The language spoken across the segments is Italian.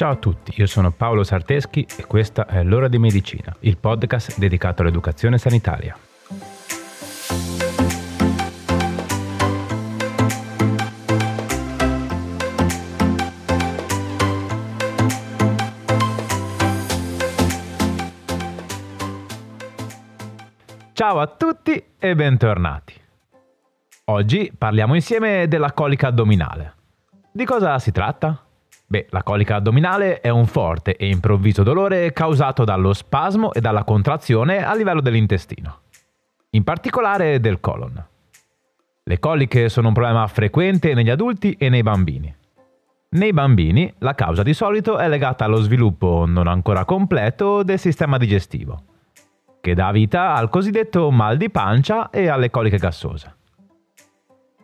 Ciao a tutti, io sono Paolo Sarteschi e questa è L'ora di medicina, il podcast dedicato all'educazione sanitaria. Ciao a tutti e bentornati. Oggi parliamo insieme della colica addominale. Di cosa si tratta? Beh, la colica addominale è un forte e improvviso dolore causato dallo spasmo e dalla contrazione a livello dell'intestino, in particolare del colon. Le coliche sono un problema frequente negli adulti e nei bambini. Nei bambini la causa di solito è legata allo sviluppo non ancora completo del sistema digestivo, che dà vita al cosiddetto mal di pancia e alle coliche gassose.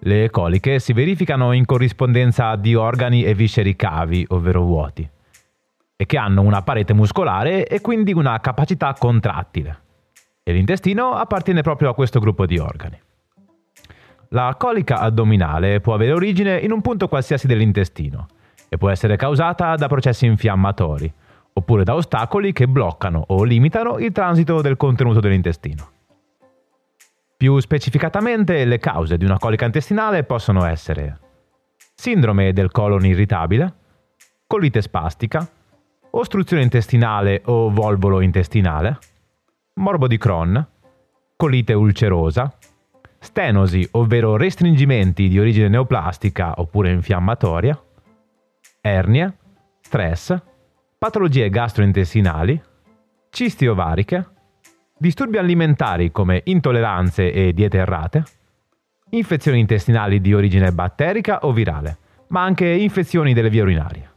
Le coliche si verificano in corrispondenza di organi e visceri cavi, ovvero vuoti, e che hanno una parete muscolare e quindi una capacità contrattile. E l'intestino appartiene proprio a questo gruppo di organi. La colica addominale può avere origine in un punto qualsiasi dell'intestino e può essere causata da processi infiammatori, oppure da ostacoli che bloccano o limitano il transito del contenuto dell'intestino. Più specificatamente, le cause di una colica intestinale possono essere sindrome del colon irritabile, colite spastica, ostruzione intestinale o volvolo intestinale, morbo di Crohn, colite ulcerosa, stenosi, ovvero restringimenti di origine neoplastica oppure infiammatoria, ernie, stress, patologie gastrointestinali, cisti ovariche, disturbi alimentari come intolleranze e diete errate, infezioni intestinali di origine batterica o virale, ma anche infezioni delle vie urinarie.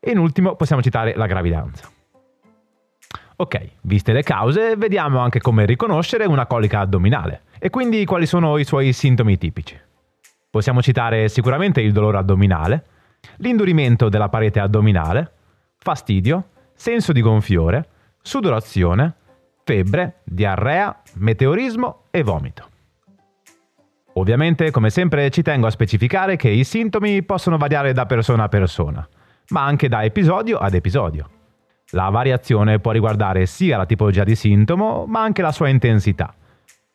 E in ultimo possiamo citare la gravidanza. Ok, viste le cause, vediamo anche come riconoscere una colica addominale e quindi quali sono i suoi sintomi tipici. Possiamo citare sicuramente il dolore addominale, l'indurimento della parete addominale, fastidio, senso di gonfiore, sudorazione, febbre, diarrea, meteorismo e vomito. Ovviamente, come sempre, ci tengo a specificare che i sintomi possono variare da persona a persona, ma anche da episodio ad episodio. La variazione può riguardare sia la tipologia di sintomo, ma anche la sua intensità.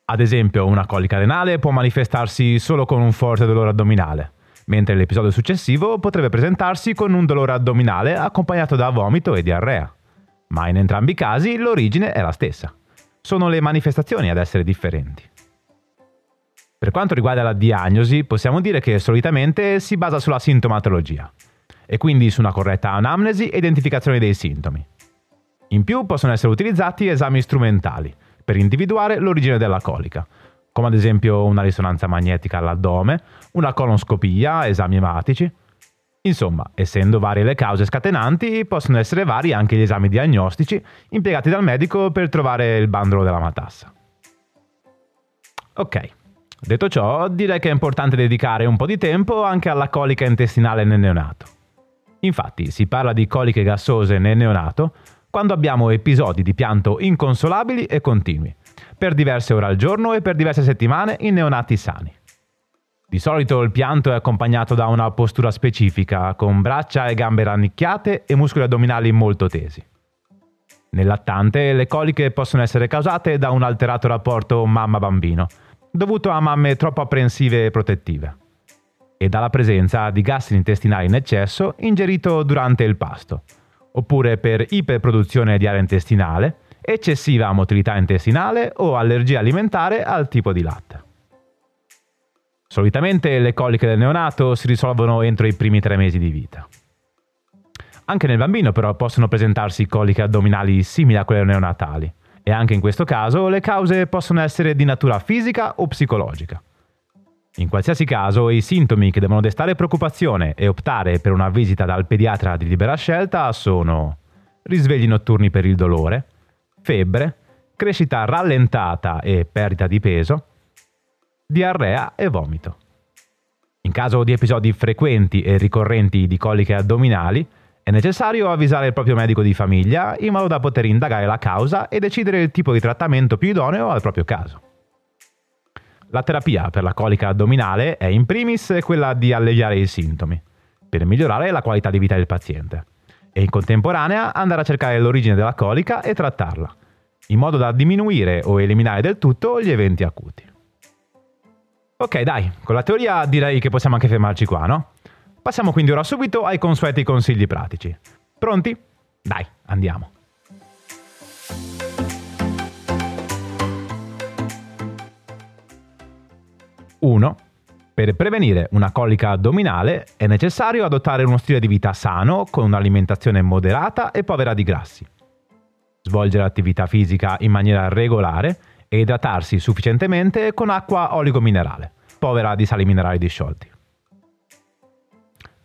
Ad esempio, una colica renale può manifestarsi solo con un forte dolore addominale, mentre l'episodio successivo potrebbe presentarsi con un dolore addominale accompagnato da vomito e diarrea ma in entrambi i casi l'origine è la stessa. Sono le manifestazioni ad essere differenti. Per quanto riguarda la diagnosi, possiamo dire che solitamente si basa sulla sintomatologia e quindi su una corretta anamnesi e identificazione dei sintomi. In più possono essere utilizzati esami strumentali per individuare l'origine della colica, come ad esempio una risonanza magnetica all'addome, una colonscopia, esami ematici, Insomma, essendo varie le cause scatenanti, possono essere vari anche gli esami diagnostici impiegati dal medico per trovare il bandolo della matassa. Ok, detto ciò, direi che è importante dedicare un po' di tempo anche alla colica intestinale nel neonato. Infatti, si parla di coliche gassose nel neonato quando abbiamo episodi di pianto inconsolabili e continui, per diverse ore al giorno e per diverse settimane in neonati sani. Di solito il pianto è accompagnato da una postura specifica, con braccia e gambe rannicchiate e muscoli addominali molto tesi. Nel lattante le coliche possono essere causate da un alterato rapporto mamma-bambino, dovuto a mamme troppo apprensive e protettive, e dalla presenza di gas intestinali in eccesso ingerito durante il pasto, oppure per iperproduzione di aria intestinale, eccessiva motilità intestinale o allergia alimentare al tipo di latte. Solitamente le coliche del neonato si risolvono entro i primi tre mesi di vita. Anche nel bambino però possono presentarsi coliche addominali simili a quelle neonatali e anche in questo caso le cause possono essere di natura fisica o psicologica. In qualsiasi caso i sintomi che devono destare preoccupazione e optare per una visita dal pediatra di libera scelta sono risvegli notturni per il dolore, febbre, crescita rallentata e perdita di peso, diarrea e vomito. In caso di episodi frequenti e ricorrenti di coliche addominali, è necessario avvisare il proprio medico di famiglia in modo da poter indagare la causa e decidere il tipo di trattamento più idoneo al proprio caso. La terapia per la colica addominale è in primis quella di alleviare i sintomi, per migliorare la qualità di vita del paziente, e in contemporanea andare a cercare l'origine della colica e trattarla, in modo da diminuire o eliminare del tutto gli eventi acuti. Ok, dai, con la teoria direi che possiamo anche fermarci qua, no? Passiamo quindi ora subito ai consueti consigli pratici. Pronti? Dai, andiamo. Uno. Per prevenire una colica addominale è necessario adottare uno stile di vita sano con un'alimentazione moderata e povera di grassi. Svolgere attività fisica in maniera regolare e idratarsi sufficientemente con acqua oligominerale, povera di sali minerali disciolti.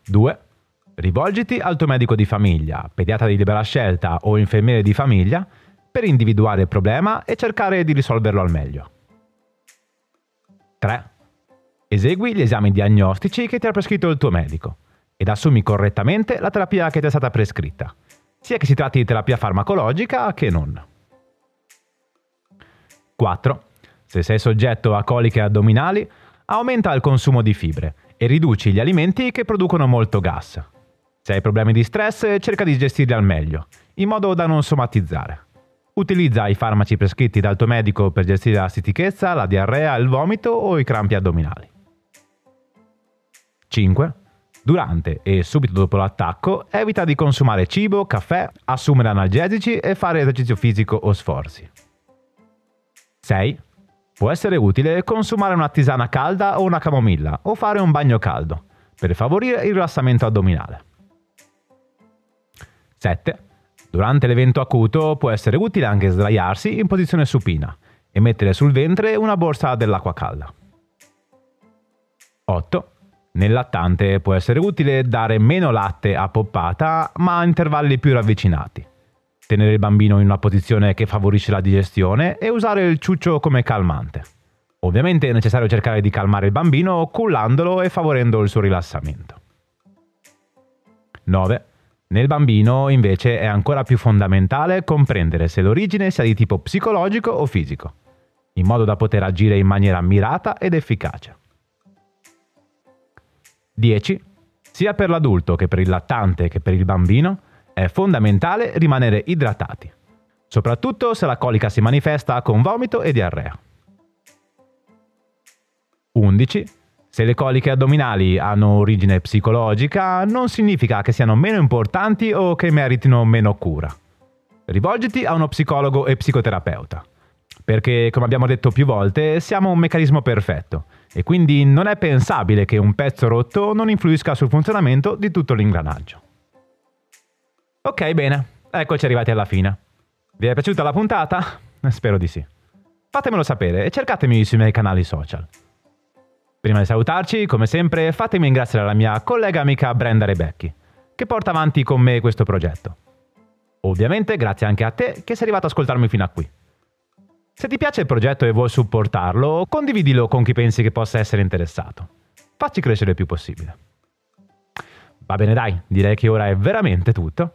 2. Rivolgiti al tuo medico di famiglia, pediatra di libera scelta o infermiere di famiglia per individuare il problema e cercare di risolverlo al meglio. 3. Esegui gli esami diagnostici che ti ha prescritto il tuo medico ed assumi correttamente la terapia che ti è stata prescritta, sia che si tratti di terapia farmacologica che non. 4. Se sei soggetto a coliche addominali, aumenta il consumo di fibre e riduci gli alimenti che producono molto gas. Se hai problemi di stress, cerca di gestirli al meglio, in modo da non somatizzare. Utilizza i farmaci prescritti dal tuo medico per gestire la stitichezza, la diarrea, il vomito o i crampi addominali. 5. Durante e subito dopo l'attacco evita di consumare cibo, caffè, assumere analgesici e fare esercizio fisico o sforzi. 6. Può essere utile consumare una tisana calda o una camomilla o fare un bagno caldo per favorire il rilassamento addominale. 7. Durante l'evento acuto può essere utile anche sdraiarsi in posizione supina e mettere sul ventre una borsa dell'acqua calda. 8. Nel lattante può essere utile dare meno latte a poppata, ma a intervalli più ravvicinati. Tenere il bambino in una posizione che favorisce la digestione e usare il ciuccio come calmante. Ovviamente è necessario cercare di calmare il bambino cullandolo e favorendo il suo rilassamento. 9. Nel bambino invece è ancora più fondamentale comprendere se l'origine sia di tipo psicologico o fisico, in modo da poter agire in maniera mirata ed efficace. 10. Sia per l'adulto che per il lattante che per il bambino è fondamentale rimanere idratati, soprattutto se la colica si manifesta con vomito e diarrea. 11. Se le coliche addominali hanno origine psicologica, non significa che siano meno importanti o che meritino meno cura. Rivolgiti a uno psicologo e psicoterapeuta, perché, come abbiamo detto più volte, siamo un meccanismo perfetto e quindi non è pensabile che un pezzo rotto non influisca sul funzionamento di tutto l'ingranaggio. Ok, bene, eccoci arrivati alla fine. Vi è piaciuta la puntata? Spero di sì. Fatemelo sapere e cercatemi sui miei canali social. Prima di salutarci, come sempre, fatemi ringraziare la mia collega amica Brenda Rebecchi, che porta avanti con me questo progetto. Ovviamente grazie anche a te che sei arrivato ad ascoltarmi fino a qui. Se ti piace il progetto e vuoi supportarlo, condividilo con chi pensi che possa essere interessato. Facci crescere il più possibile. Va bene dai, direi che ora è veramente tutto.